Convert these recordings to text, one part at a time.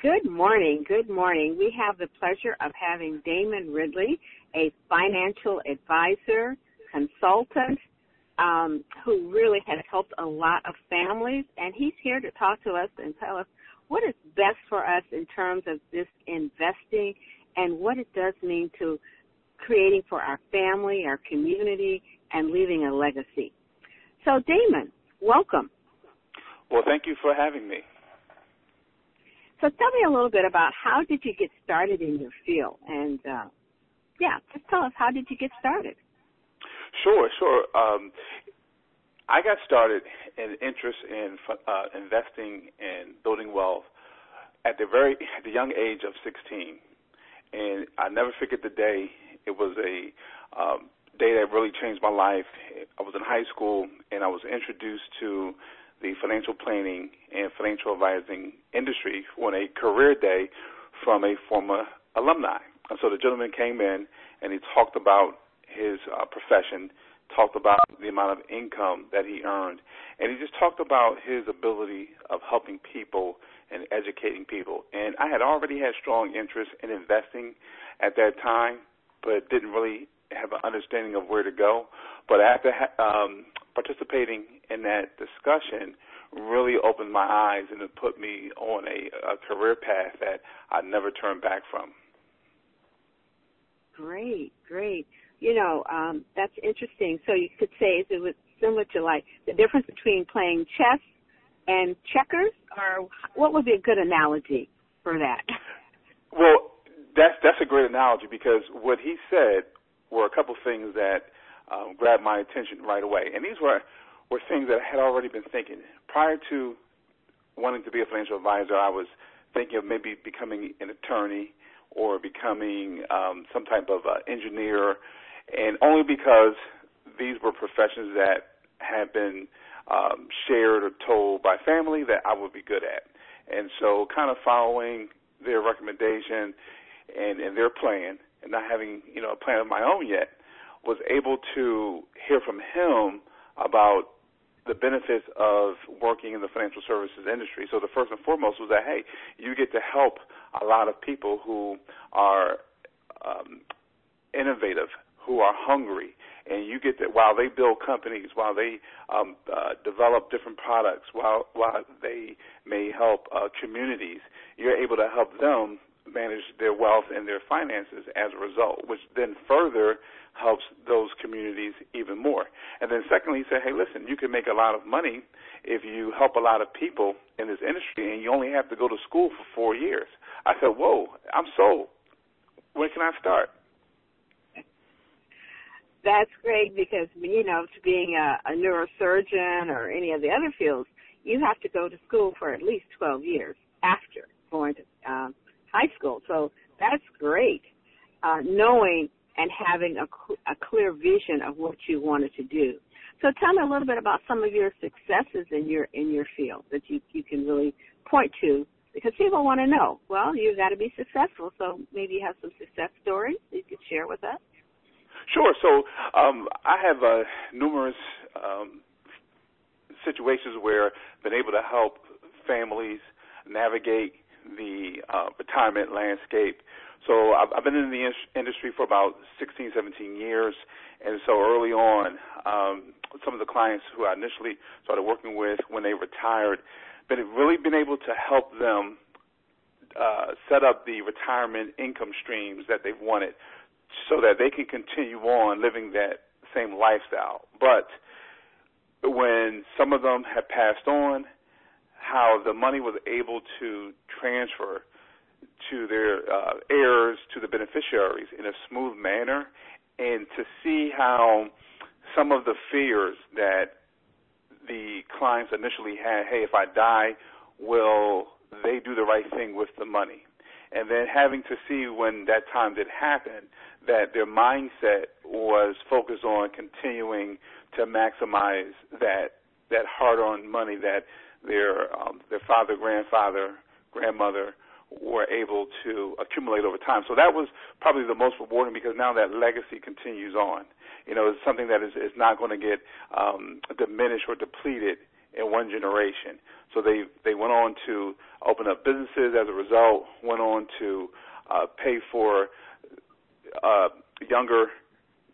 Good morning. Good morning. We have the pleasure of having Damon Ridley, a financial advisor, consultant, um, who really has helped a lot of families, and he's here to talk to us and tell us what is best for us in terms of this investing and what it does mean to creating for our family, our community, and leaving a legacy. So, Damon, welcome. Well, thank you for having me. So tell me a little bit about how did you get started in your field, and uh, yeah, just tell us how did you get started. Sure, sure. Um, I got started in interest in uh, investing and building wealth at the very at the young age of 16, and I never forget the day. It was a um, day that really changed my life. I was in high school and I was introduced to the financial planning and financial advising industry on a career day from a former alumni. And so the gentleman came in and he talked about his uh, profession, talked about the amount of income that he earned, and he just talked about his ability of helping people and educating people. And I had already had strong interest in investing at that time, but didn't really have an understanding of where to go. But after um, participating in that discussion really opened my eyes and it put me on a, a career path that I never turned back from. Great, great. You know, um, that's interesting. So you could say it was similar to like the difference between playing chess and checkers, or what would be a good analogy for that? Well, that's that's a great analogy because what he said were a couple things that um, grabbed my attention right away, and these were were things that I had already been thinking prior to wanting to be a financial advisor. I was thinking of maybe becoming an attorney or becoming um, some type of uh, engineer, and only because these were professions that had been um, shared or told by family that I would be good at. And so, kind of following their recommendation and, and their plan, and not having you know a plan of my own yet, was able to hear from him about the benefits of working in the financial services industry. So the first and foremost was that hey, you get to help a lot of people who are um, innovative, who are hungry, and you get to while they build companies, while they um, uh, develop different products, while while they may help uh, communities, you're able to help them manage their wealth and their finances as a result, which then further helps those communities even more. And then secondly, he said, hey, listen, you can make a lot of money if you help a lot of people in this industry and you only have to go to school for four years. I said, whoa, I'm sold. When can I start? That's great because, you know, to being a, a neurosurgeon or any of the other fields, you have to go to school for at least 12 years after going to um, high school. So that's great. Uh, knowing and having a, a clear vision of what you wanted to do. So tell me a little bit about some of your successes in your in your field that you you can really point to because people want to know. Well, you've got to be successful, so maybe you have some success stories you could share with us. Sure. So um, I have uh, numerous um, situations where I've been able to help families navigate the uh, retirement landscape so I've, I've been in the industry for about 16, 17 years, and so early on, um, some of the clients who I initially started working with when they retired, been really been able to help them uh, set up the retirement income streams that they've wanted, so that they can continue on living that same lifestyle. But when some of them have passed on, how the money was able to transfer to their uh, heirs, to the beneficiaries in a smooth manner, and to see how some of the fears that the clients initially had, hey, if I die, will they do the right thing with the money? And then having to see when that time did happen, that their mindset was focused on continuing to maximize that that hard-earned money that their um, their father, grandfather, grandmother were able to accumulate over time. So that was probably the most rewarding because now that legacy continues on. You know, it's something that is, is not going to get um, diminished or depleted in one generation. So they they went on to open up businesses as a result, went on to uh, pay for uh, younger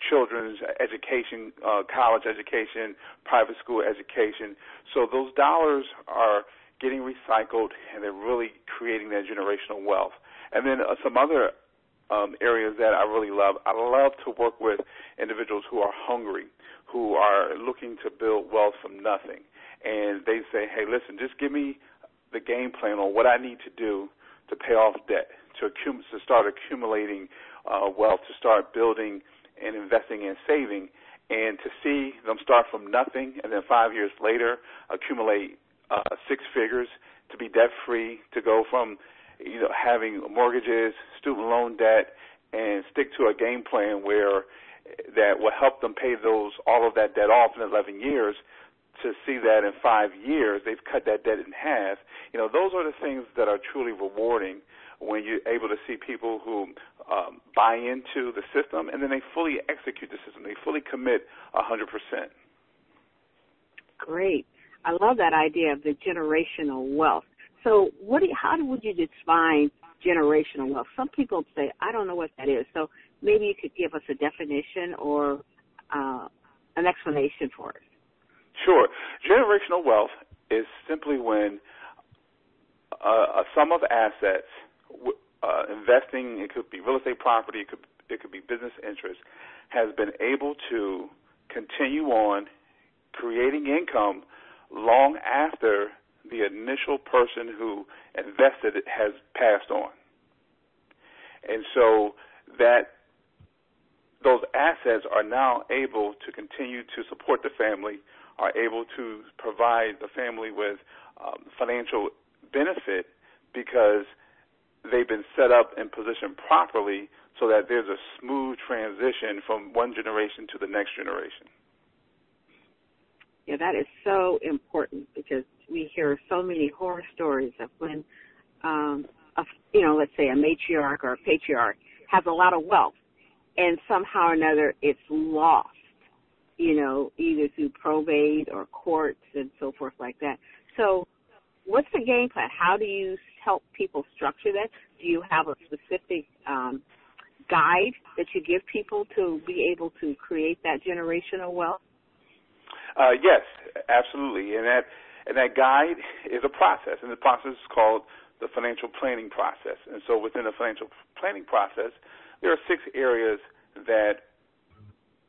children's education, uh, college education, private school education. So those dollars are getting recycled and they're really creating that generational wealth. And then uh, some other um, areas that I really love. I love to work with individuals who are hungry, who are looking to build wealth from nothing. And they say, hey, listen, just give me the game plan on what I need to do to pay off debt, to, accum- to start accumulating uh, wealth, to start building and investing and saving, and to see them start from nothing and then five years later accumulate uh, six figures, to be debt free, to go from you know having mortgages, student loan debt, and stick to a game plan where that will help them pay those all of that debt off in 11 years to see that in five years they've cut that debt in half. You know, those are the things that are truly rewarding when you're able to see people who um, buy into the system and then they fully execute the system. They fully commit 100%. Great. I love that idea of the generational wealth. So, what? Do how would you define generational wealth? Some people say, "I don't know what that is." So, maybe you could give us a definition or uh, an explanation for it. Sure. Generational wealth is simply when uh, a sum of assets, uh, investing, it could be real estate property, it could it could be business interest, has been able to continue on creating income long after the initial person who invested it has passed on. And so that those assets are now able to continue to support the family, are able to provide the family with um, financial benefit because they've been set up and positioned properly so that there's a smooth transition from one generation to the next generation. Yeah, that is so important because we hear so many horror stories of when, um, a, you know, let's say a matriarch or a patriarch has a lot of wealth, and somehow or another it's lost. You know, either through probate or courts and so forth like that. So, what's the game plan? How do you help people structure that? Do you have a specific um, guide that you give people to be able to create that generational wealth? Uh, yes, absolutely. And that and that guide is a process, and the process is called the financial planning process. And so within the financial planning process, there are six areas that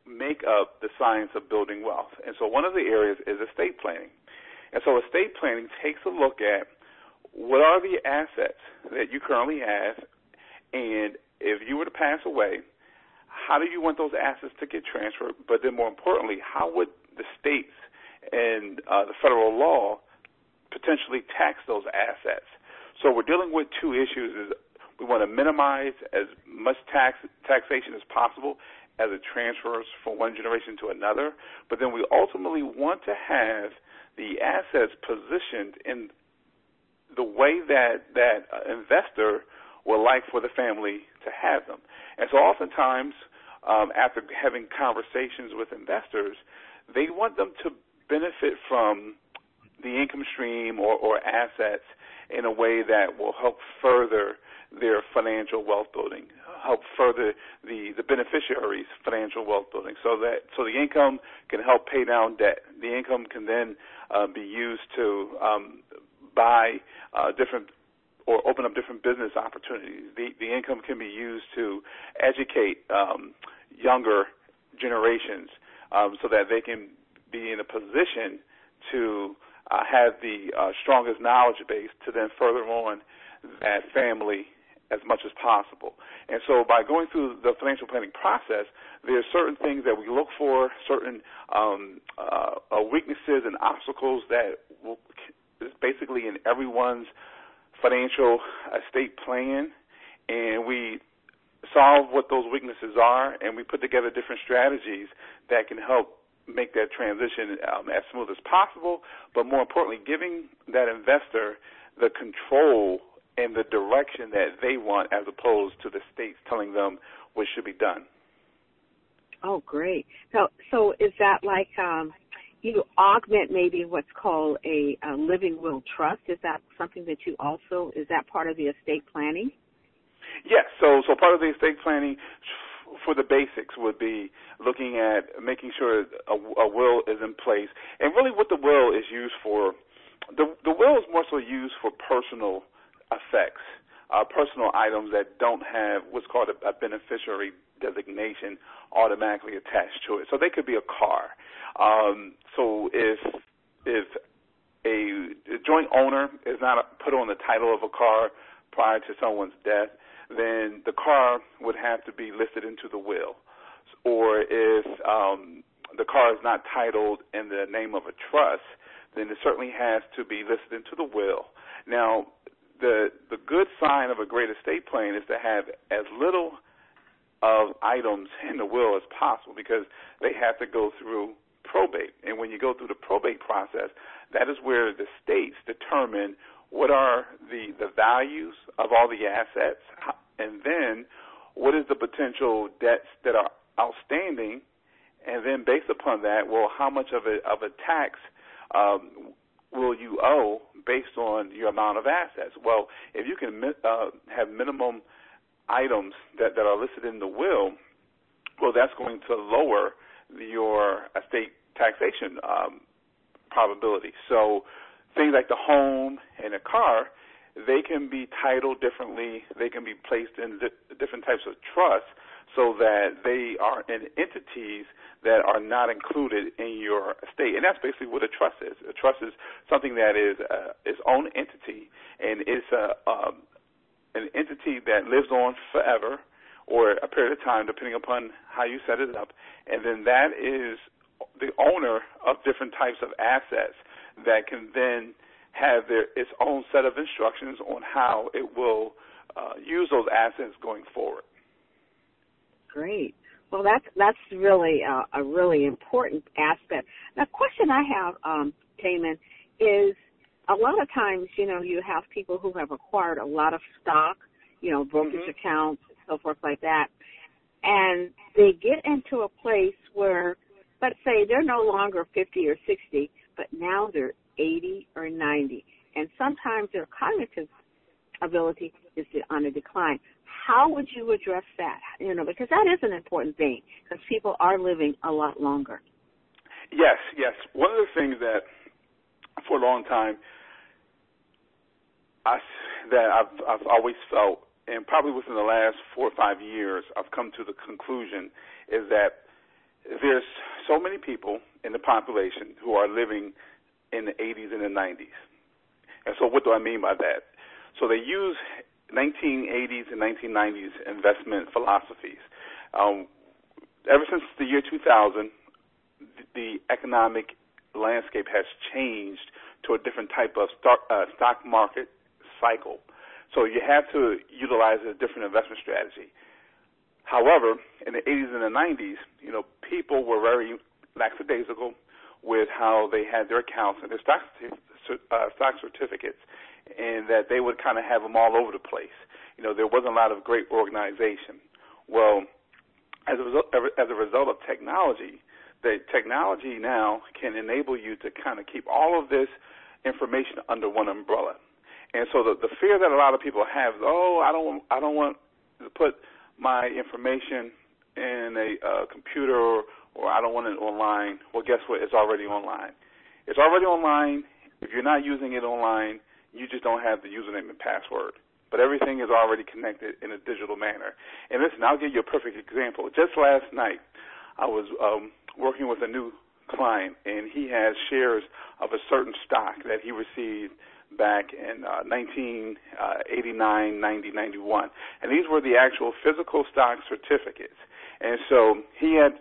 make up the science of building wealth. And so one of the areas is estate planning. And so estate planning takes a look at what are the assets that you currently have, and if you were to pass away, how do you want those assets to get transferred? But then more importantly, how would the states and uh, the federal law potentially tax those assets. So we're dealing with two issues: is we want to minimize as much tax taxation as possible as it transfers from one generation to another, but then we ultimately want to have the assets positioned in the way that that investor would like for the family to have them. And so oftentimes, um, after having conversations with investors, they want them to benefit from the income stream or, or assets in a way that will help further their financial wealth building, help further the, the beneficiaries' financial wealth building, so that so the income can help pay down debt. The income can then uh, be used to um, buy uh, different or open up different business opportunities. The the income can be used to educate um, younger generations um, so that they can be in a position to uh, have the uh, strongest knowledge base to then further on that family as much as possible. And so by going through the financial planning process, there are certain things that we look for, certain um, uh, uh weaknesses and obstacles that will, is basically in everyone's financial estate plan, and we solve what those weaknesses are, and we put together different strategies that can help make that transition um, as smooth as possible, but more importantly, giving that investor the control and the direction that they want as opposed to the states telling them what should be done. Oh, great. So, so is that like, um, you augment maybe what's called a, a living will trust. Is that something that you also is that part of the estate planning? Yes. So so part of the estate planning for the basics would be looking at making sure a, a will is in place, and really what the will is used for. The the will is more so used for personal effects, uh, personal items that don't have what's called a, a beneficiary designation automatically attached to it. So they could be a car. Um, so if if a, a joint owner is not put on the title of a car prior to someone's death, then the car would have to be listed into the will. Or if um, the car is not titled in the name of a trust, then it certainly has to be listed into the will. Now, the the good sign of a great estate plan is to have as little of items in the will as possible because they have to go through probate. And when you go through the probate process, that is where the states determine what are the, the values of all the assets, and then what is the potential debts that are outstanding, and then based upon that, well, how much of a of a tax um, will you owe based on your amount of assets? Well, if you can uh, have minimum items that, that are listed in the will, well, that's going to lower your estate taxation um, probability. So things like the home and a car, they can be titled differently. They can be placed in di- different types of trusts so that they are in entities that are not included in your estate. And that's basically what a trust is. A trust is something that is uh, its own entity, and it's a um, an entity that lives on forever or a period of time, depending upon how you set it up. And then that is the owner of different types of assets that can then have their its own set of instructions on how it will uh, use those assets going forward. Great. Well, that's that's really uh, a really important aspect. Now, question I have, um, Damon, is a lot of times, you know, you have people who have acquired a lot of stock, you know, brokerage mm-hmm. accounts, so forth like that, and they get into a place where, let's say, they're no longer 50 or 60, but now they're 80 or 90. And sometimes their cognitive ability is on a decline. How would you address that? You know, because that is an important thing because people are living a lot longer. Yes, yes. One of the things that for a long time I, that I've I've always felt, and probably within the last four or five years, I've come to the conclusion is that there's so many people in the population who are living in the 80s and the 90s. And so what do I mean by that? So they use 1980s and 1990s investment philosophies. Um, ever since the year 2000, the economic landscape has changed to a different type of stock, uh, stock market cycle. So you have to utilize a different investment strategy. However, in the 80s and the 90s, you know, people were very lackadaisical with how they had their accounts and their stock uh, stock certificates, and that they would kind of have them all over the place. You know, there wasn't a lot of great organization. Well, as a result, as a result of technology, the technology now can enable you to kind of keep all of this information under one umbrella. And so the the fear that a lot of people have oh, I don't I don't want to put my information in a uh, computer or, or I don't want it online. Well, guess what? It's already online. It's already online. If you're not using it online, you just don't have the username and password. But everything is already connected in a digital manner. And listen, I'll give you a perfect example. Just last night, I was um, working with a new client, and he has shares of a certain stock that he received back in uh, 1989, uh, 90, 91. And these were the actual physical stock certificates. And so he had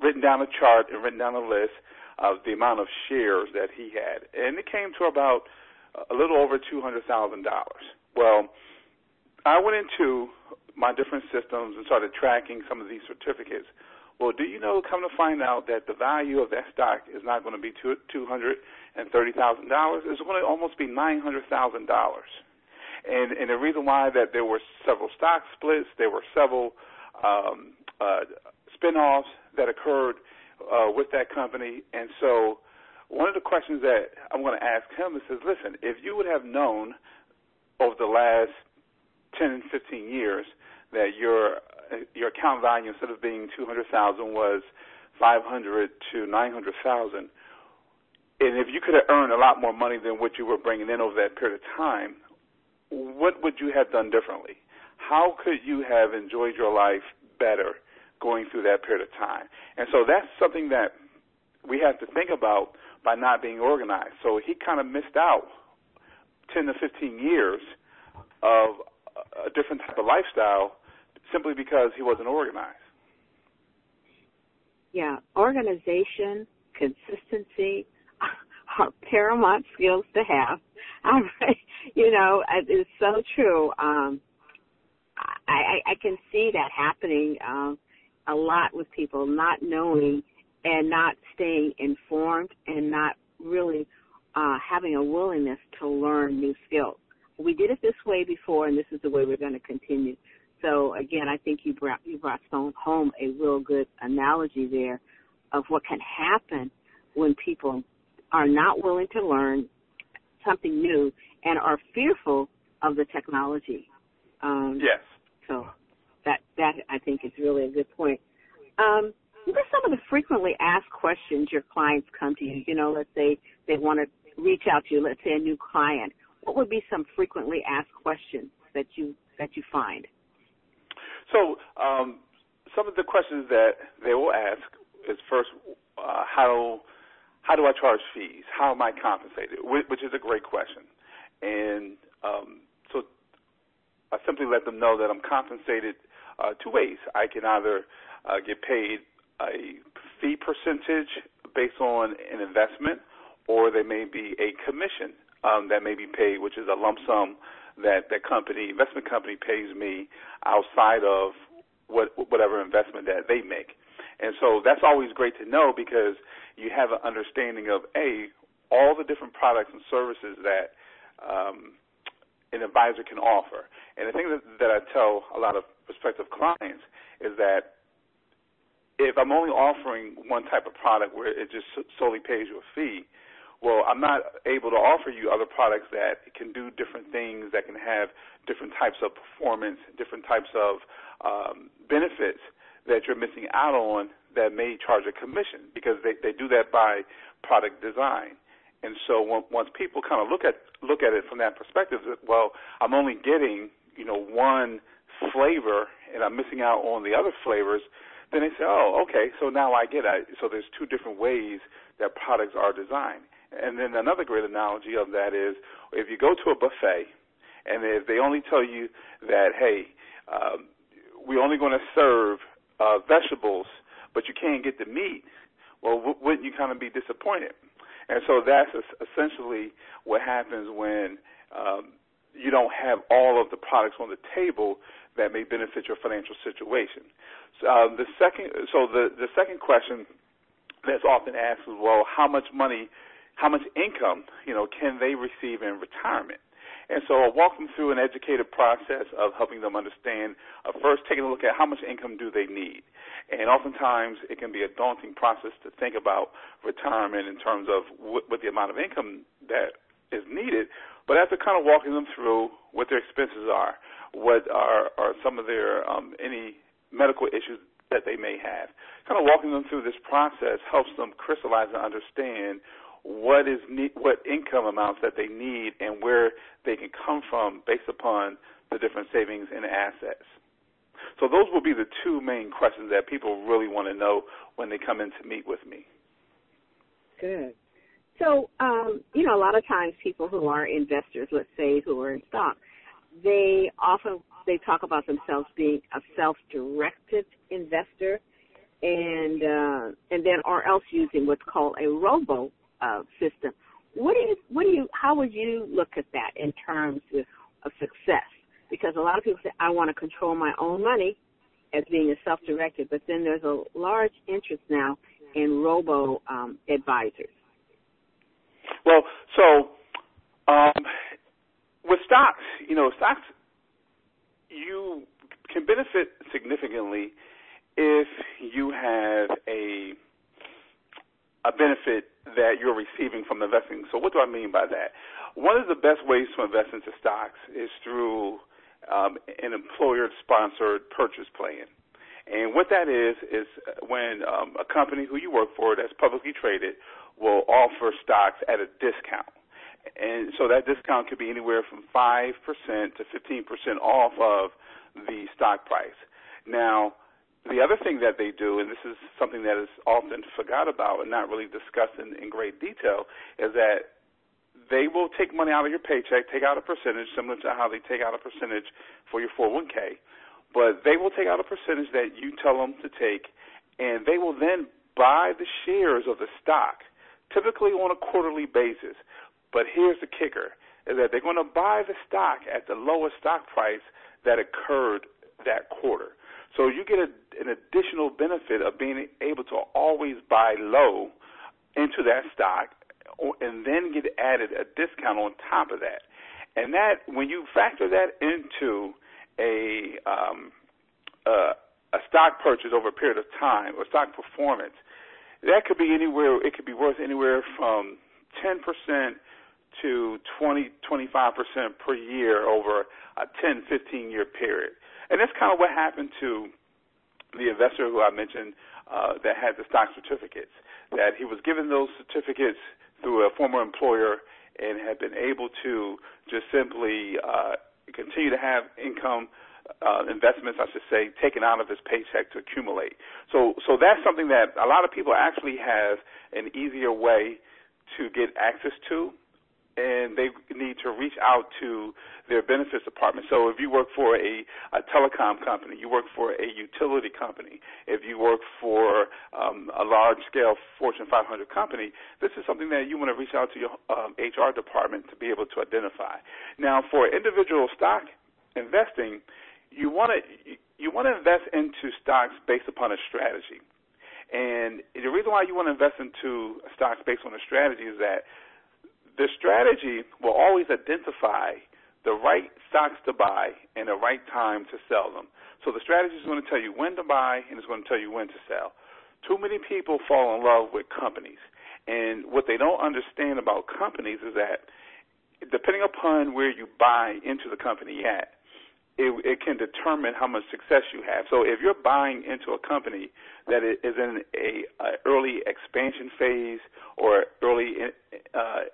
written down a chart and written down a list of the amount of shares that he had. And it came to about a little over $200,000. Well, I went into my different systems and started tracking some of these certificates. Well, do you know, come to find out that the value of that stock is not going to be two hundred and thirty thousand dollars. It's going to almost be nine hundred thousand dollars. And and the reason why that there were several stock splits, there were several um, uh, spinoffs that occurred uh, with that company. And so, one of the questions that I'm going to ask him is, listen, if you would have known over the last 10 15 years that your your account value instead of being 200,000 was 500 to 900,000, and if you could have earned a lot more money than what you were bringing in over that period of time, what would you have done differently? How could you have enjoyed your life better going through that period of time? And so that's something that we have to think about by not being organized. So he kind of missed out 10 to 15 years of a different type of lifestyle simply because he wasn't organized. Yeah, organization, consistency are paramount skills to have. You know, it's so true. Um, I, I, I can see that happening um, a lot with people not knowing and not staying informed and not really uh, having a willingness to learn new skills. We did it this way before, and this is the way we're going to continue. So again, I think you brought you brought home a real good analogy there of what can happen when people are not willing to learn something new and are fearful of the technology. Um, yes. So that that I think is really a good point. Um, what are some of the frequently asked questions your clients come to you? You know, let's say they want to reach out to you. Let's say a new client. What would be some frequently asked questions that you that you find? So um, some of the questions that they will ask is first, uh, how how do I charge fees? How am I compensated? Which is a great question, and um, so I simply let them know that I'm compensated uh, two ways. I can either uh, get paid a fee percentage based on an investment, or there may be a commission um, that may be paid, which is a lump sum that that company investment company pays me outside of what whatever investment that they make. And so that's always great to know because you have an understanding of a all the different products and services that um, an advisor can offer. And the thing that, that I tell a lot of prospective clients is that if I'm only offering one type of product where it just solely pays you a fee, well, I'm not able to offer you other products that can do different things, that can have different types of performance, different types of um, benefits that you're missing out on that may charge a commission because they, they do that by product design. And so once people kind of look at look at it from that perspective, well, I'm only getting you know one flavor and I'm missing out on the other flavors. Then they say, oh, okay, so now I get it. So there's two different ways that products are designed. And then another great analogy of that is if you go to a buffet and if they only tell you that, hey, um, we're only going to serve uh, vegetables, but you can't get the meat, well, w- wouldn't you kind of be disappointed? And so that's essentially what happens when um, you don't have all of the products on the table that may benefit your financial situation. So, um, the second, so the the second question that's often asked is, well, how much money, how much income, you know, can they receive in retirement? And so I walk them through an educated process of helping them understand, uh, first taking a look at how much income do they need. And oftentimes it can be a daunting process to think about retirement in terms of what the amount of income that is needed. But after kind of walking them through what their expenses are, what are, are some of their um, any medical issues that they may have, kind of walking them through this process helps them crystallize and understand what is ne- what income amounts that they need and where they can come from based upon the different savings and assets. So those will be the two main questions that people really want to know when they come in to meet with me. Good. So, um, you know, a lot of times people who are investors, let's say, who are in stock, they often they talk about themselves being a self-directed investor, and uh, and then or else using what's called a robo uh, system. What do you, what do you, how would you look at that in terms of, of success? Because a lot of people say, I want to control my own money as being a self-directed, but then there's a large interest now in robo um, advisors. Well, so um, with stocks, you know, stocks, you can benefit significantly if you have a a benefit that you're receiving from investing. So what do I mean by that? One of the best ways to invest into stocks is through um, an employer-sponsored purchase plan. And what that is is when um, a company who you work for that's publicly traded will offer stocks at a discount. And so that discount could be anywhere from 5% to 15% off of the stock price. Now, the other thing that they do, and this is something that is often forgot about and not really discussed in, in great detail, is that they will take money out of your paycheck, take out a percentage, similar to how they take out a percentage for your 401k, but they will take out a percentage that you tell them to take, and they will then buy the shares of the stock, typically on a quarterly basis. But here's the kicker: is that they're going to buy the stock at the lowest stock price that occurred that quarter. So you get a, an additional benefit of being able to always buy low into that stock and then get added a discount on top of that. And that when you factor that into a um, uh, a stock purchase over a period of time or stock performance, that could be anywhere. It could be worth anywhere from 10% to 20, 25% per year over a 10, 15 year period. And that's kind of what happened to the investor who I mentioned uh, that had the stock certificates. That he was given those certificates through a former employer and had been able to just simply uh, continue to have income uh, investments, I should say, taken out of his paycheck to accumulate. So, so that's something that a lot of people actually have an easier way to get access to and they need to reach out to their benefits department. So if you work for a, a telecom company, you work for a utility company, if you work for um, a large scale Fortune 500 company, this is something that you want to reach out to your um, HR department to be able to identify. Now, for individual stock investing, you want to you want to invest into stocks based upon a strategy. And the reason why you want to invest into stocks based on a strategy is that the strategy will always identify the right stocks to buy and the right time to sell them. So the strategy is going to tell you when to buy and it's going to tell you when to sell. Too many people fall in love with companies. And what they don't understand about companies is that depending upon where you buy into the company at, it, it can determine how much success you have. So if you're buying into a company that is in a, a early expansion phase or early in, uh,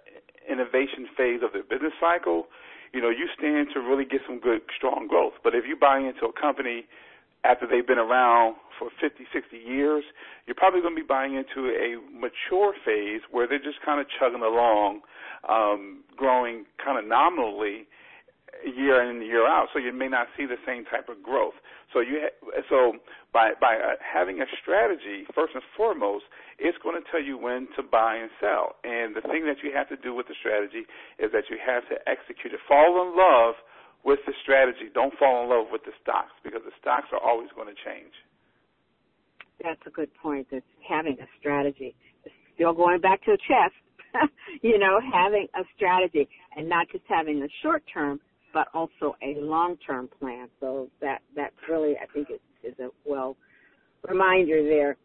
innovation phase of the business cycle, you know, you stand to really get some good, strong growth. But if you buy into a company after they've been around for 50, 60 years, you're probably going to be buying into a mature phase where they're just kind of chugging along, um, growing kind of nominally year in and year out. So you may not see the same type of growth. So you ha- so by by uh, having a strategy, first and foremost, it's going to tell you when to buy and sell. And the thing that you have to do with the strategy is that you have to execute it. Fall in love with the strategy. Don't fall in love with the stocks because the stocks are always going to change. That's a good point. That having a strategy. Still going back to the chess. you know, having a strategy and not just having a short term, but also a long term plan. So that that really I think is, is a well reminder there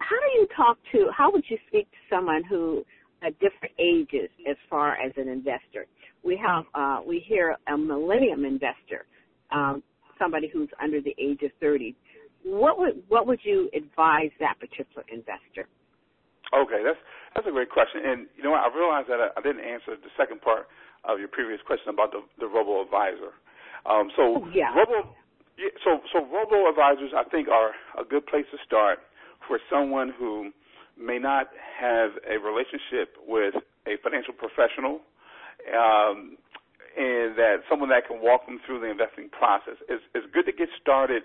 how do you talk to, how would you speak to someone who at different ages as far as an investor? We have, uh, we hear a millennium investor, um, somebody who's under the age of 30. What would, what would you advise that particular investor? Okay, that's that's a great question. And you know what? I realized that I, I didn't answer the second part of your previous question about the, the robo advisor. Um, so oh, yeah. robo, yeah, so so robo advisors, I think, are a good place to start for someone who may not have a relationship with a financial professional, um, and that someone that can walk them through the investing process. It's, it's good to get started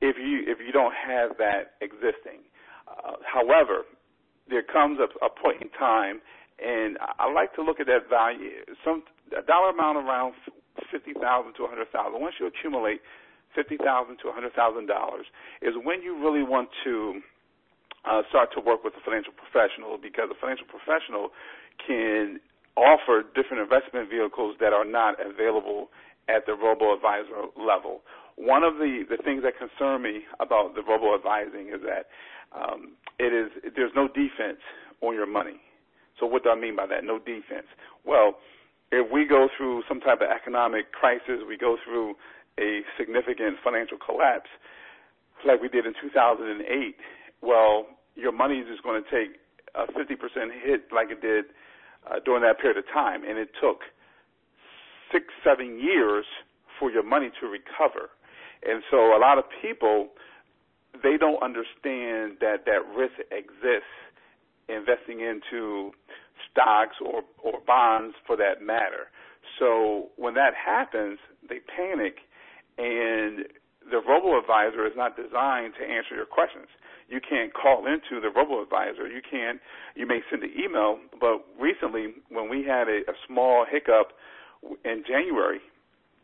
if you if you don't have that existing. Uh, however, there comes a, a point in time, and I like to look at that value. Some a dollar amount around fifty thousand to a hundred thousand. Once you accumulate fifty thousand to a hundred thousand dollars, is when you really want to uh, start to work with a financial professional because a financial professional can offer different investment vehicles that are not available at the robo advisor level. One of the, the things that concern me about the robo advising is that um, it is there's no defense on your money. So what do I mean by that? No defense. Well, if we go through some type of economic crisis, we go through a significant financial collapse, like we did in 2008. Well, your money is just going to take a 50% hit, like it did uh, during that period of time, and it took six, seven years for your money to recover. And so, a lot of people they don't understand that that risk exists investing into stocks or or bonds for that matter. So when that happens, they panic, and the robo advisor is not designed to answer your questions. You can't call into the robo advisor. You can't. You may send an email, but recently when we had a, a small hiccup in January,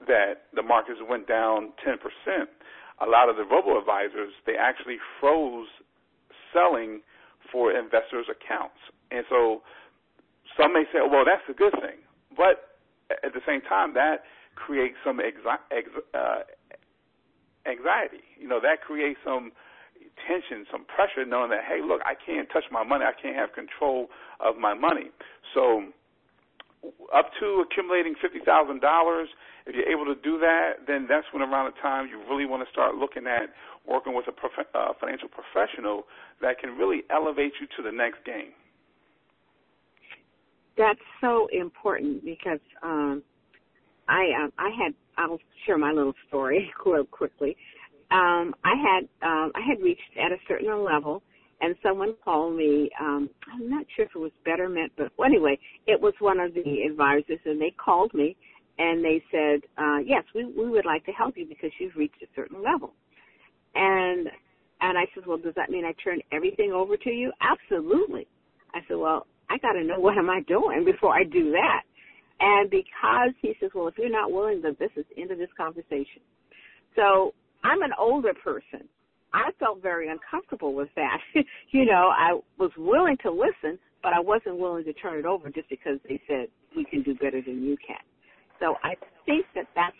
that the markets went down 10 percent a lot of the robo advisors they actually froze selling for investors' accounts, and so some may say, well, that's a good thing, but at the same time, that creates some uh, anxiety. You know, that creates some tension, some pressure, knowing that, hey, look, I can't touch my money, I can't have control of my money. So up to accumulating fifty thousand dollars. If you're able to do that, then that's when around the time you really want to start looking at working with a prof- uh, financial professional that can really elevate you to the next game. That's so important because um, I um, I had I'll share my little story real quickly. Um, I had um, I had reached at a certain level and someone called me. Um, I'm not sure if it was Betterment, but well, anyway, it was one of the advisors, and they called me and they said, uh, "Yes, we we would like to help you because you've reached a certain level." And and I said, "Well, does that mean I turn everything over to you?" Absolutely. I said, "Well, I got to know what am I doing before I do that." And because he says, "Well, if you're not willing, then this is the end of this conversation." So I'm an older person, I felt very uncomfortable with that. you know, I was willing to listen, but I wasn't willing to turn it over just because they said we can do better than you can. So I think that that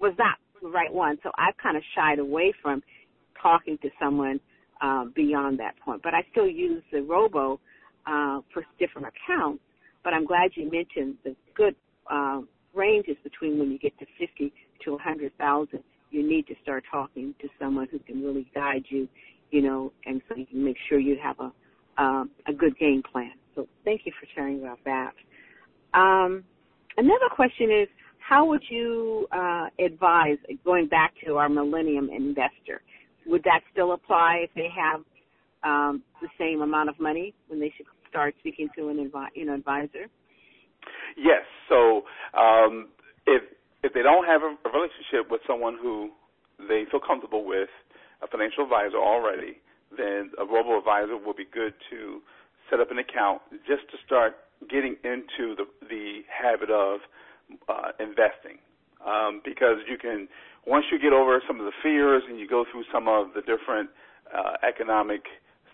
was not the right one. So I've kind of shied away from talking to someone um, beyond that point. But I still use the robo uh, for different accounts. But I'm glad you mentioned the good uh, ranges between when you get to 50 to 100,000 you need to start talking to someone who can really guide you, you know, and so you can make sure you have a a good game plan. So thank you for sharing about that. Um, another question is, how would you uh, advise going back to our millennium investor? Would that still apply if they have um, the same amount of money when they should start speaking to an advi- you know advisor? Yes. So um, if if they don't have a, relationship with someone who they feel comfortable with, a financial advisor already, then a robo advisor will be good to set up an account just to start getting into the the habit of uh, investing. Um, because you can once you get over some of the fears and you go through some of the different uh, economic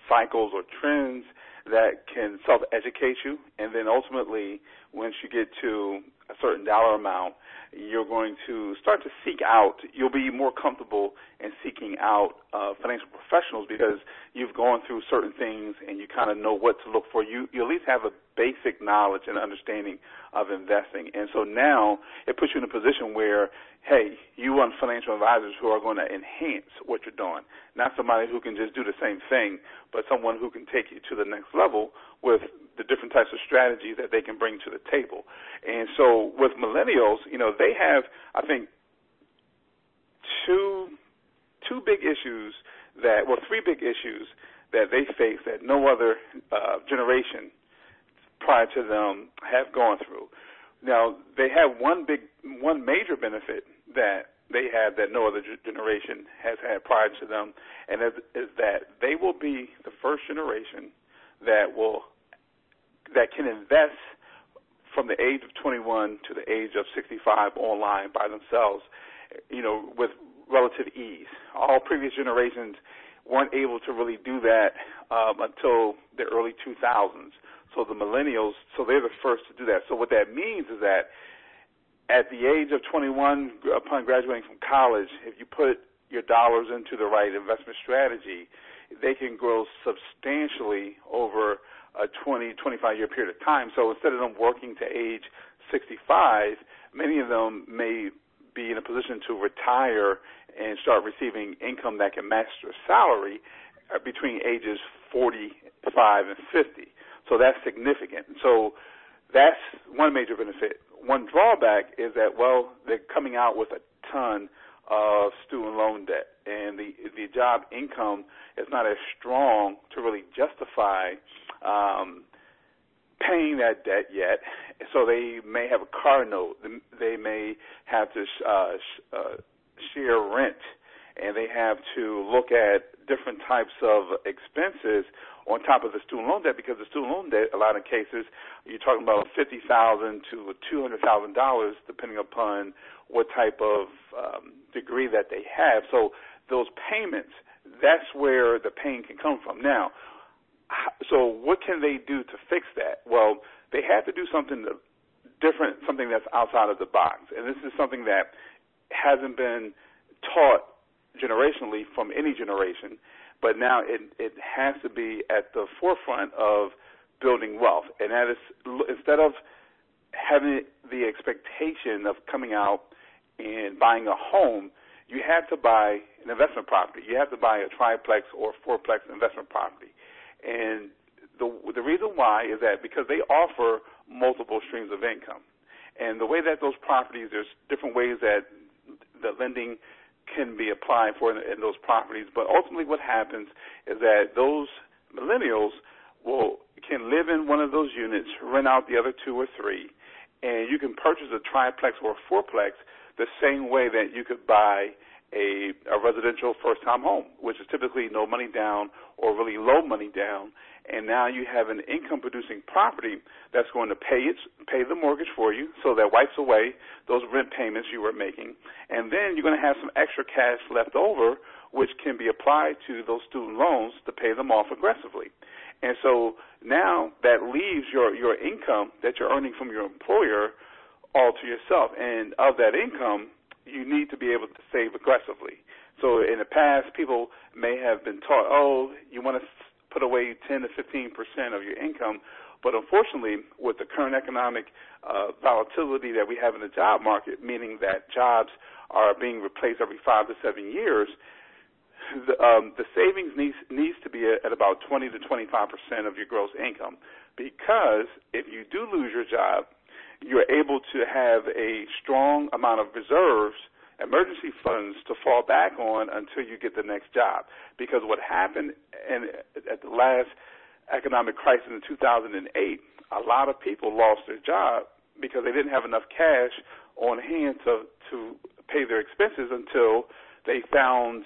cycles or trends that can self educate you. And then ultimately once you get to a certain dollar amount you're going to start to seek out, you'll be more comfortable in seeking out uh, financial professionals because you've gone through certain things and you kind of know what to look for. You, you at least have a basic knowledge and understanding of investing. And so now it puts you in a position where, hey, you want financial advisors who are going to enhance what you're doing, not somebody who can just do the same thing, but someone who can take you to the next level with the different types of strategies that they can bring to the table. And so with millennials, you know, they have, I think, two two big issues that, well, three big issues that they face that no other uh, generation prior to them have gone through. Now, they have one big, one major benefit that they have that no other generation has had prior to them, and is, is that they will be the first generation that will that can invest from the age of 21 to the age of 65 online by themselves, you know, with relative ease. All previous generations weren't able to really do that um, until the early 2000s. So the millennials, so they're the first to do that. So what that means is that at the age of 21, upon graduating from college, if you put your dollars into the right investment strategy, they can grow substantially over a 20, 25 year period of time. So instead of them working to age 65, many of them may be in a position to retire and start receiving income that can match their salary uh, between ages 45 and 50. So that's significant. So that's one major benefit. One drawback is that, well, they're coming out with a ton of student loan debt, and the the job income is not as strong to really justify um, paying that debt yet. So they may have a car note. They may have to uh, uh, share rent, and they have to look at different types of expenses on top of the student loan debt because the student loan debt, a lot of cases, you're talking about fifty thousand to two hundred thousand dollars, depending upon what type of um, degree that they have. So those payments, that's where the pain can come from. Now, so what can they do to fix that? Well, they have to do something different, something that's outside of the box. And this is something that hasn't been taught generationally from any generation, but now it it has to be at the forefront of building wealth. And that is instead of having the expectation of coming out and buying a home, you have to buy an investment property. You have to buy a triplex or fourplex investment property. And the the reason why is that because they offer multiple streams of income. And the way that those properties, there's different ways that the lending can be applied for in, in those properties. But ultimately, what happens is that those millennials will can live in one of those units, rent out the other two or three, and you can purchase a triplex or a fourplex the same way that you could buy a, a residential first time home, which is typically no money down or really low money down. And now you have an income producing property that's going to pay its pay the mortgage for you, so that wipes away those rent payments you were making. And then you're going to have some extra cash left over, which can be applied to those student loans to pay them off aggressively. And so now that leaves your your income that you're earning from your employer all to yourself. And of that income, you need to be able to save aggressively. So in the past, people may have been taught, oh, you want to put away 10 to 15 percent of your income. But unfortunately, with the current economic uh, volatility that we have in the job market, meaning that jobs are being replaced every five to seven years, the, um, the savings needs needs to be at about 20 to 25 percent of your gross income, because if you do lose your job, you're able to have a strong amount of reserves, emergency funds to fall back on until you get the next job. Because what happened in, at the last economic crisis in 2008, a lot of people lost their job because they didn't have enough cash on hand to to pay their expenses until they found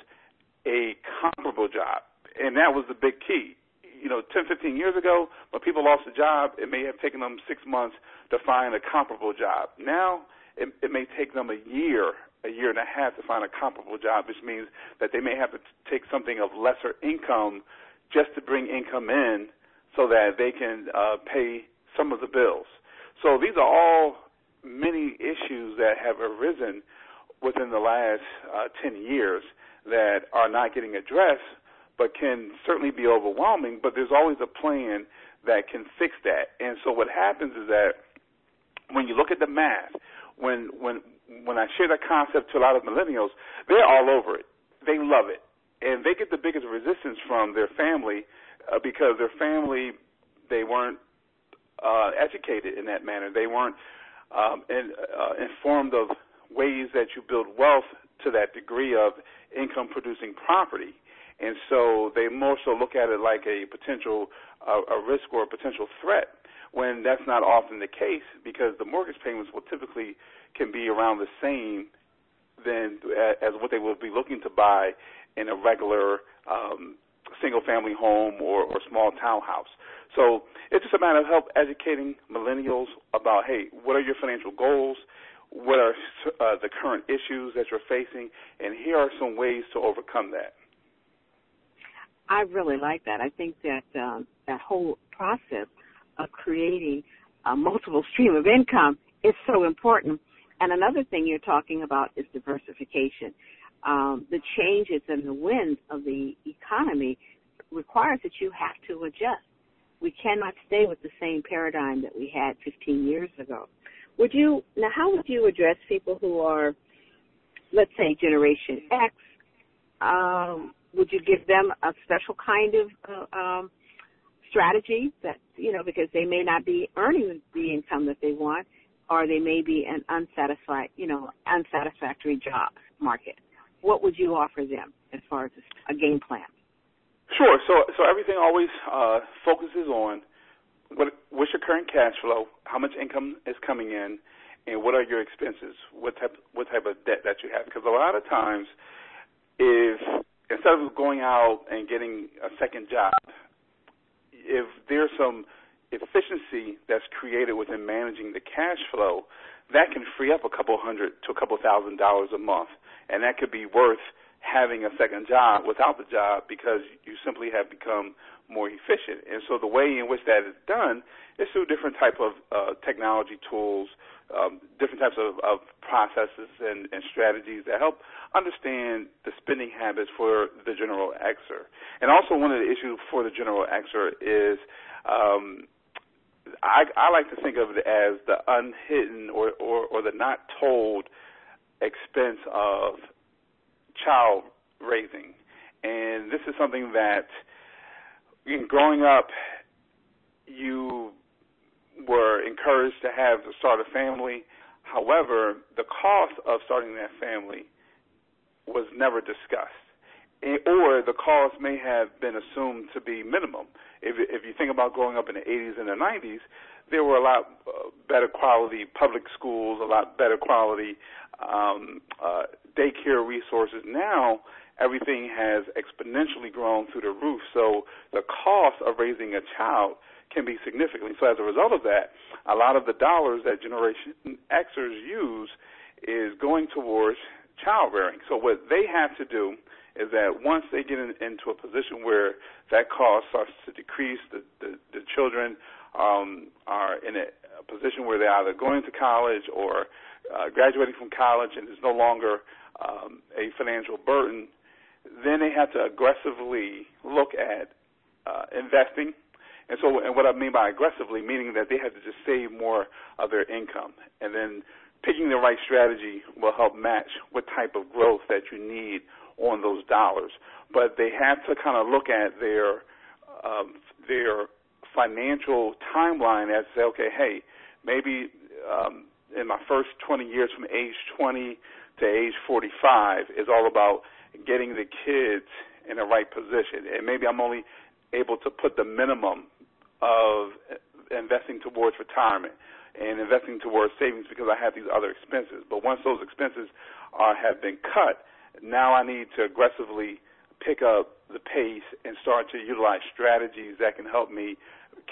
a comparable job. And that was the big key you know, 10, 15 years ago, when people lost a job, it may have taken them six months to find a comparable job. Now, it, it may take them a year, a year and a half to find a comparable job, which means that they may have to take something of lesser income just to bring income in so that they can uh, pay some of the bills. So these are all many issues that have arisen within the last uh, 10 years that are not getting addressed but can certainly be overwhelming. But there's always a plan that can fix that. And so what happens is that when you look at the math, when when when I share that concept to a lot of millennials, they're all over it. They love it, and they get the biggest resistance from their family uh, because their family they weren't uh, educated in that manner. They weren't um, in, uh, informed of ways that you build wealth to that degree of income producing property and so they more so look at it like a potential uh, a risk or a potential threat when that's not often the case because the mortgage payments will typically can be around the same than as what they will be looking to buy in a regular um, single family home or, or small townhouse. So it's just a matter of help educating millennials about hey, what are your financial goals? What are uh, the current issues that you're facing? And here are some ways to overcome that. I really like that. I think that um, that whole process of creating a multiple stream of income is so important. And another thing you're talking about is diversification. Um, the changes and the winds of the economy requires that you have to adjust. We cannot stay with the same paradigm that we had 15 years ago. Would you now? How would you address people who are, let's say, Generation X? Um, would you give them a special kind of uh, um, strategy that you know because they may not be earning the income that they want, or they may be an unsatisfied, you know, unsatisfactory job market? What would you offer them as far as a game plan? Sure. So, so everything always uh, focuses on what what's your current cash flow, how much income is coming in, and what are your expenses? What type what type of debt that you have? Because a lot of times, if instead of going out and getting a second job, if there's some efficiency that's created within managing the cash flow, that can free up a couple hundred to a couple thousand dollars a month, and that could be worth having a second job without the job because you simply have become more efficient. And so the way in which that is done is through different type of uh, technology tools, um, different types of, of processes and, and strategies that help understand the spending habits for the general Xer. And also one of the issues for the general Xer is um, I, I like to think of it as the unhidden or, or, or the not told expense of child raising. And this is something that in growing up you were encouraged to have to start a family. However, the cost of starting that family was never discussed. Or the cost may have been assumed to be minimum. If, if you think about growing up in the 80s and the 90s, there were a lot uh, better quality public schools, a lot better quality um, uh, daycare resources. Now, everything has exponentially grown through the roof. So the cost of raising a child can be significant. So as a result of that, a lot of the dollars that Generation Xers use is going towards child rearing. So what they have to do is that once they get in, into a position where that cost starts to decrease, the, the, the children um, are in a, a position where they're either going to college or uh, graduating from college and is no longer um, a financial burden, then they have to aggressively look at uh, investing. And so, and what I mean by aggressively, meaning that they have to just save more of their income, and then picking the right strategy will help match what type of growth that you need on those dollars. But they have to kind of look at their um, their financial timeline as say, okay, hey, maybe um, in my first 20 years from age 20 to age 45 is all about getting the kids in the right position. And maybe I'm only able to put the minimum of investing towards retirement and investing towards savings because I have these other expenses. But once those expenses are have been cut, now I need to aggressively pick up the pace and start to utilize strategies that can help me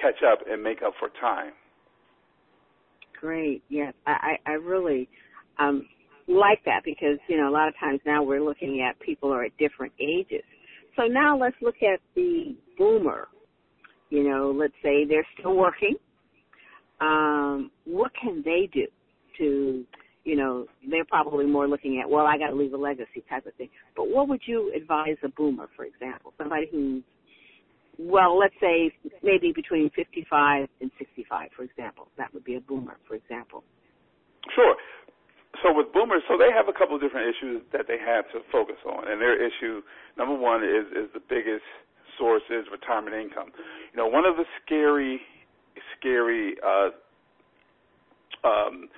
catch up and make up for time. Great. Yes, I, I really um, like that because you know a lot of times now we're looking at people are at different ages. So now let's look at the boomer. You know, let's say they're still working. Um, what can they do to, you know, they're probably more looking at, well, I got to leave a legacy type of thing. But what would you advise a boomer, for example, somebody who's well, let's say maybe between 55 and 65, for example. That would be a boomer, for example. Sure. So with boomers, so they have a couple of different issues that they have to focus on, and their issue number one is is the biggest source is retirement income. You know, one of the scary, scary uh, um,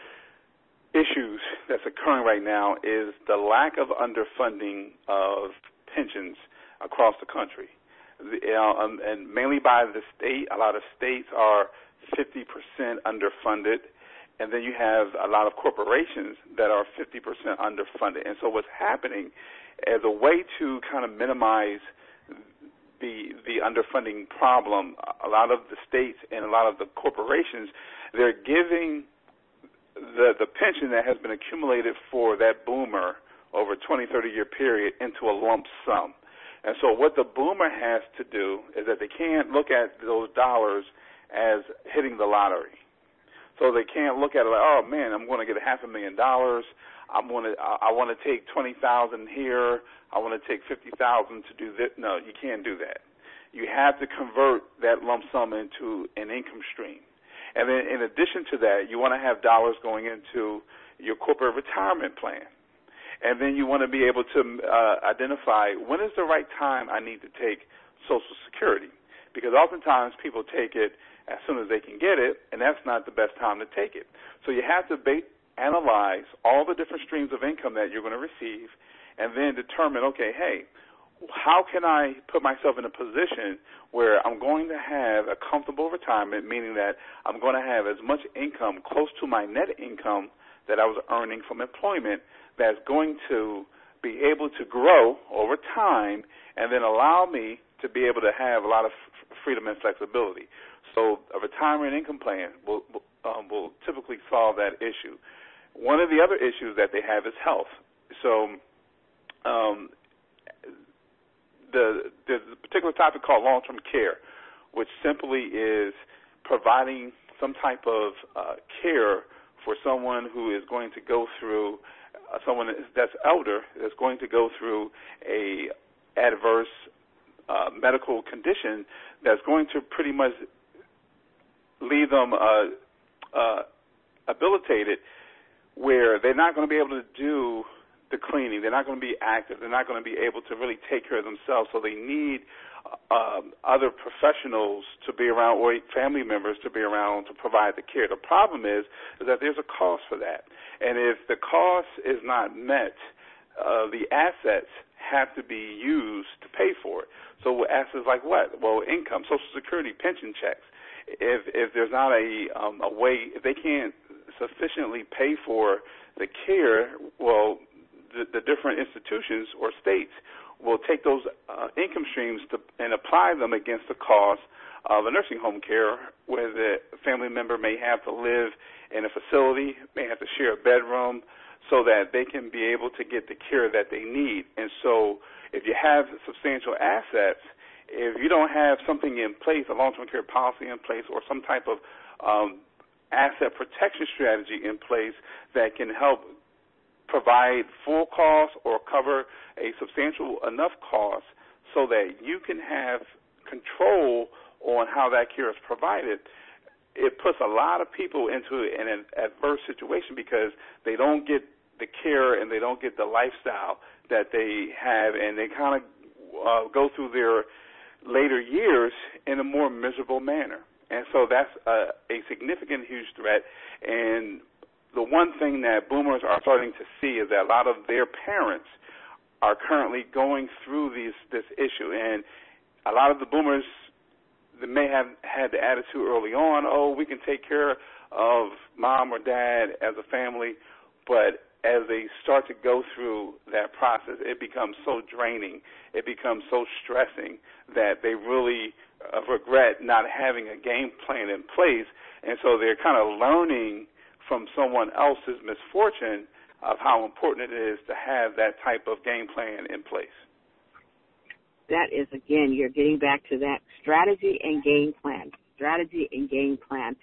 issues that's occurring right now is the lack of underfunding of pensions across the country you know, um, and mainly by the state. A lot of states are 50% underfunded, and then you have a lot of corporations that are 50% underfunded. And so what's happening eh, as a way to kind of minimize the the underfunding problem, a lot of the states and a lot of the corporations, they're giving the the pension that has been accumulated for that boomer over a 20, 30 year period into a lump sum. And so what the boomer has to do is that they can't look at those dollars as hitting the lottery. So they can't look at it like, oh man, I'm going to get a half a million dollars. I'm going to, I want to take twenty thousand here. I want to take fifty thousand to do this. No, you can't do that. you have to convert that lump sum into an income stream. And then in addition to that, you want to have dollars going into your corporate retirement plan. And then you want to be able to uh, identify when is the right time I need to take Social Security. Because oftentimes people take it as soon as they can get it, and that's not the best time to take it. So you have to ba- analyze all the different streams of income that you're going to receive and then determine, okay, hey, how can I put myself in a position where I'm going to have a comfortable retirement, meaning that I'm going to have as much income close to my net income that I was earning from employment that's going to be able to grow over time and then allow me to be able to have a lot of freedom and flexibility. So a retirement income plan will um, will typically solve that issue. One of the other issues that they have is health. So um, the there's a particular topic called long-term care, which simply is providing some type of uh, care for someone who is going to go through uh, someone that's elder that's going to go through a adverse uh, medical condition that's going to pretty much leave them uh, uh, habilitated where they're not going to be able to do the cleaning. They're not going to be active. They're not going to be able to really take care of themselves. So they need um, other professionals to be around or family members to be around to provide the care. The problem is is that there's a cost for that, and if the cost is not met, uh, the assets have to be used to pay for it. So assets like what? Well, income, Social Security, pension checks. If if there's not a um, a way, if they can't sufficiently pay for the care, well, the, the different institutions or states will take those uh, income streams to, and apply them against the cost of a nursing home care where the family member may have to live in a facility, may have to share a bedroom, so that they can be able to get the care that they need. And so if you have substantial assets, if you don't have something in place, a long-term care policy in place, or some type of um, asset protection strategy in place that can help provide full cost or cover a substantial enough cost so that you can have control on how that care is provided, it puts a lot of people into an adverse situation because they don't get the care and they don't get the lifestyle that they have, and they kind of uh, go through their later years in a more miserable manner. And so that's a, a significant, huge threat. And the one thing that boomers are starting to see is that a lot of their parents are currently going through these this issue, and a lot of the boomers that may have had the attitude early on, oh, we can take care of mom or dad as a family, but as they start to go through that process, it becomes so draining, it becomes so stressing that they really uh, regret not having a game plan in place, and so they're kind of learning from someone else's misfortune of how important it is to have that type of game plan in place. That is, again, you're getting back to that strategy and game plan. Strategy and game plan.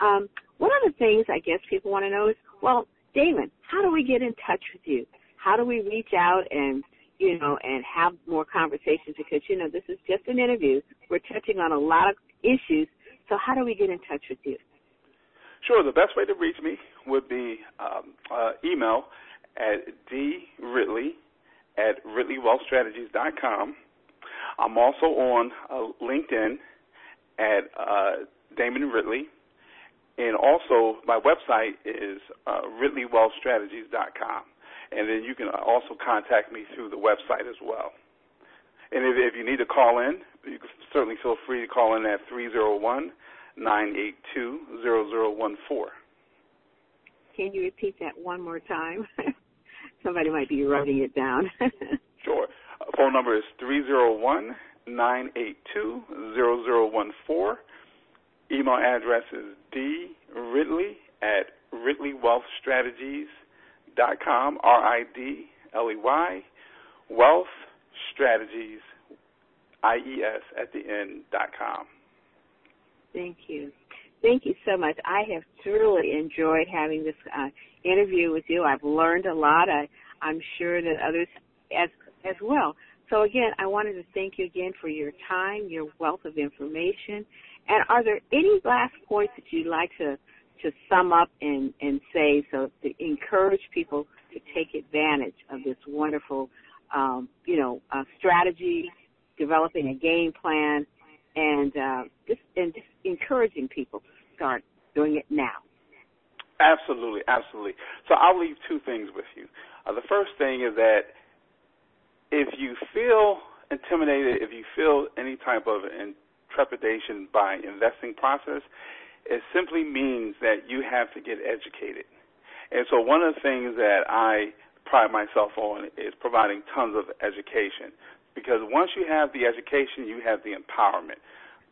Um, one of the things I guess people want to know is, well, Damon, how do we get in touch with you? How do we reach out and you know and have more conversations? Because you know this is just an interview. We're touching on a lot of issues. So how do we get in touch with you? Sure. The best way to reach me would be um, uh, email at dridley at ridleywealthstrategies.com. I'm also on uh, LinkedIn at uh, Damon Ridley. And also, my website is uh, ridleywealthstrategies.com. And then you can also contact me through the website as well. And if, if you need to call in, you can certainly feel free to call in at 301 982 0014. Can you repeat that one more time? Somebody might be writing it down. sure. Uh, phone number is 301 982 0014. Email address is dridley at ridleywealthstrategies.com, R-I-D-L-E-Y, wealth strategies, I-E-S at the end dot com. Thank you. Thank you so much. I have truly enjoyed having this uh, interview with you. I've learned a lot. I, I'm sure that others as as well. So again, I wanted to thank you again for your time, your wealth of information. And are there any last points that you'd like to to sum up and and say so to encourage people to take advantage of this wonderful, um, you know, uh, strategy, developing a game plan, and uh, just and just encouraging people to start doing it now. Absolutely, absolutely. So I'll leave two things with you. Uh, the first thing is that if you feel intimidated, if you feel any type of trepidation by investing process, it simply means that you have to get educated. And so one of the things that I pride myself on is providing tons of education because once you have the education, you have the empowerment.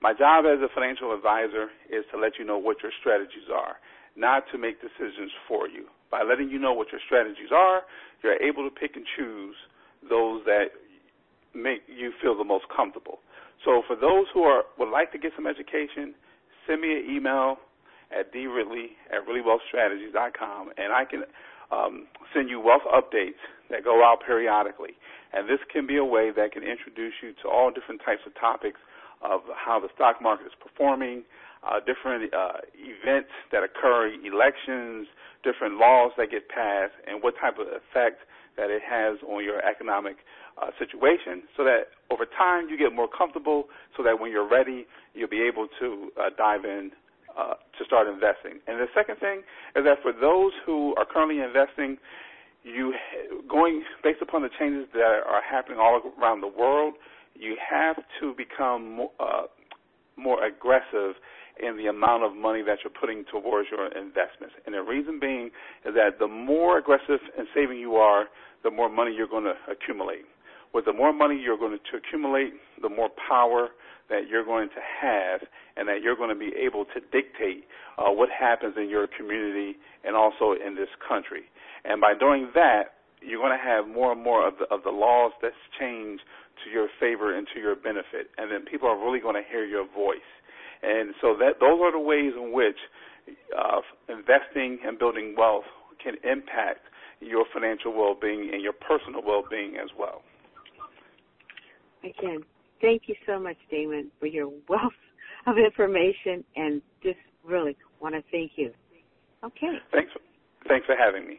My job as a financial advisor is to let you know what your strategies are, not to make decisions for you. By letting you know what your strategies are, you're able to pick and choose those that make you feel the most comfortable. So for those who are would like to get some education, send me an email at dridley at ridleywealthstrategies.com, and I can um, send you wealth updates that go out periodically. And this can be a way that can introduce you to all different types of topics of how the stock market is performing, uh, different uh, events that occur, elections, different laws that get passed, and what type of effect that it has on your economic uh, situation so that over time you get more comfortable so that when you're ready, you'll be able to uh, dive in uh, to start investing. And the second thing is that for those who are currently investing, you going based upon the changes that are happening all around the world, you have to become more, uh, more aggressive in the amount of money that you're putting towards your investments. And the reason being is that the more aggressive in saving you are, the more money you're going to accumulate. With the more money you're going to accumulate, the more power that you're going to have and that you're going to be able to dictate uh, what happens in your community and also in this country. And by doing that, you're going to have more and more of the, of the laws that's changed to your favor and to your benefit. And then people are really going to hear your voice. And so that those are the ways in which uh, investing and building wealth can impact your financial well-being and your personal well-being as well. Again, thank you so much, Damon, for your wealth of information, and just really want to thank you. Okay. Thanks. Thanks for having me.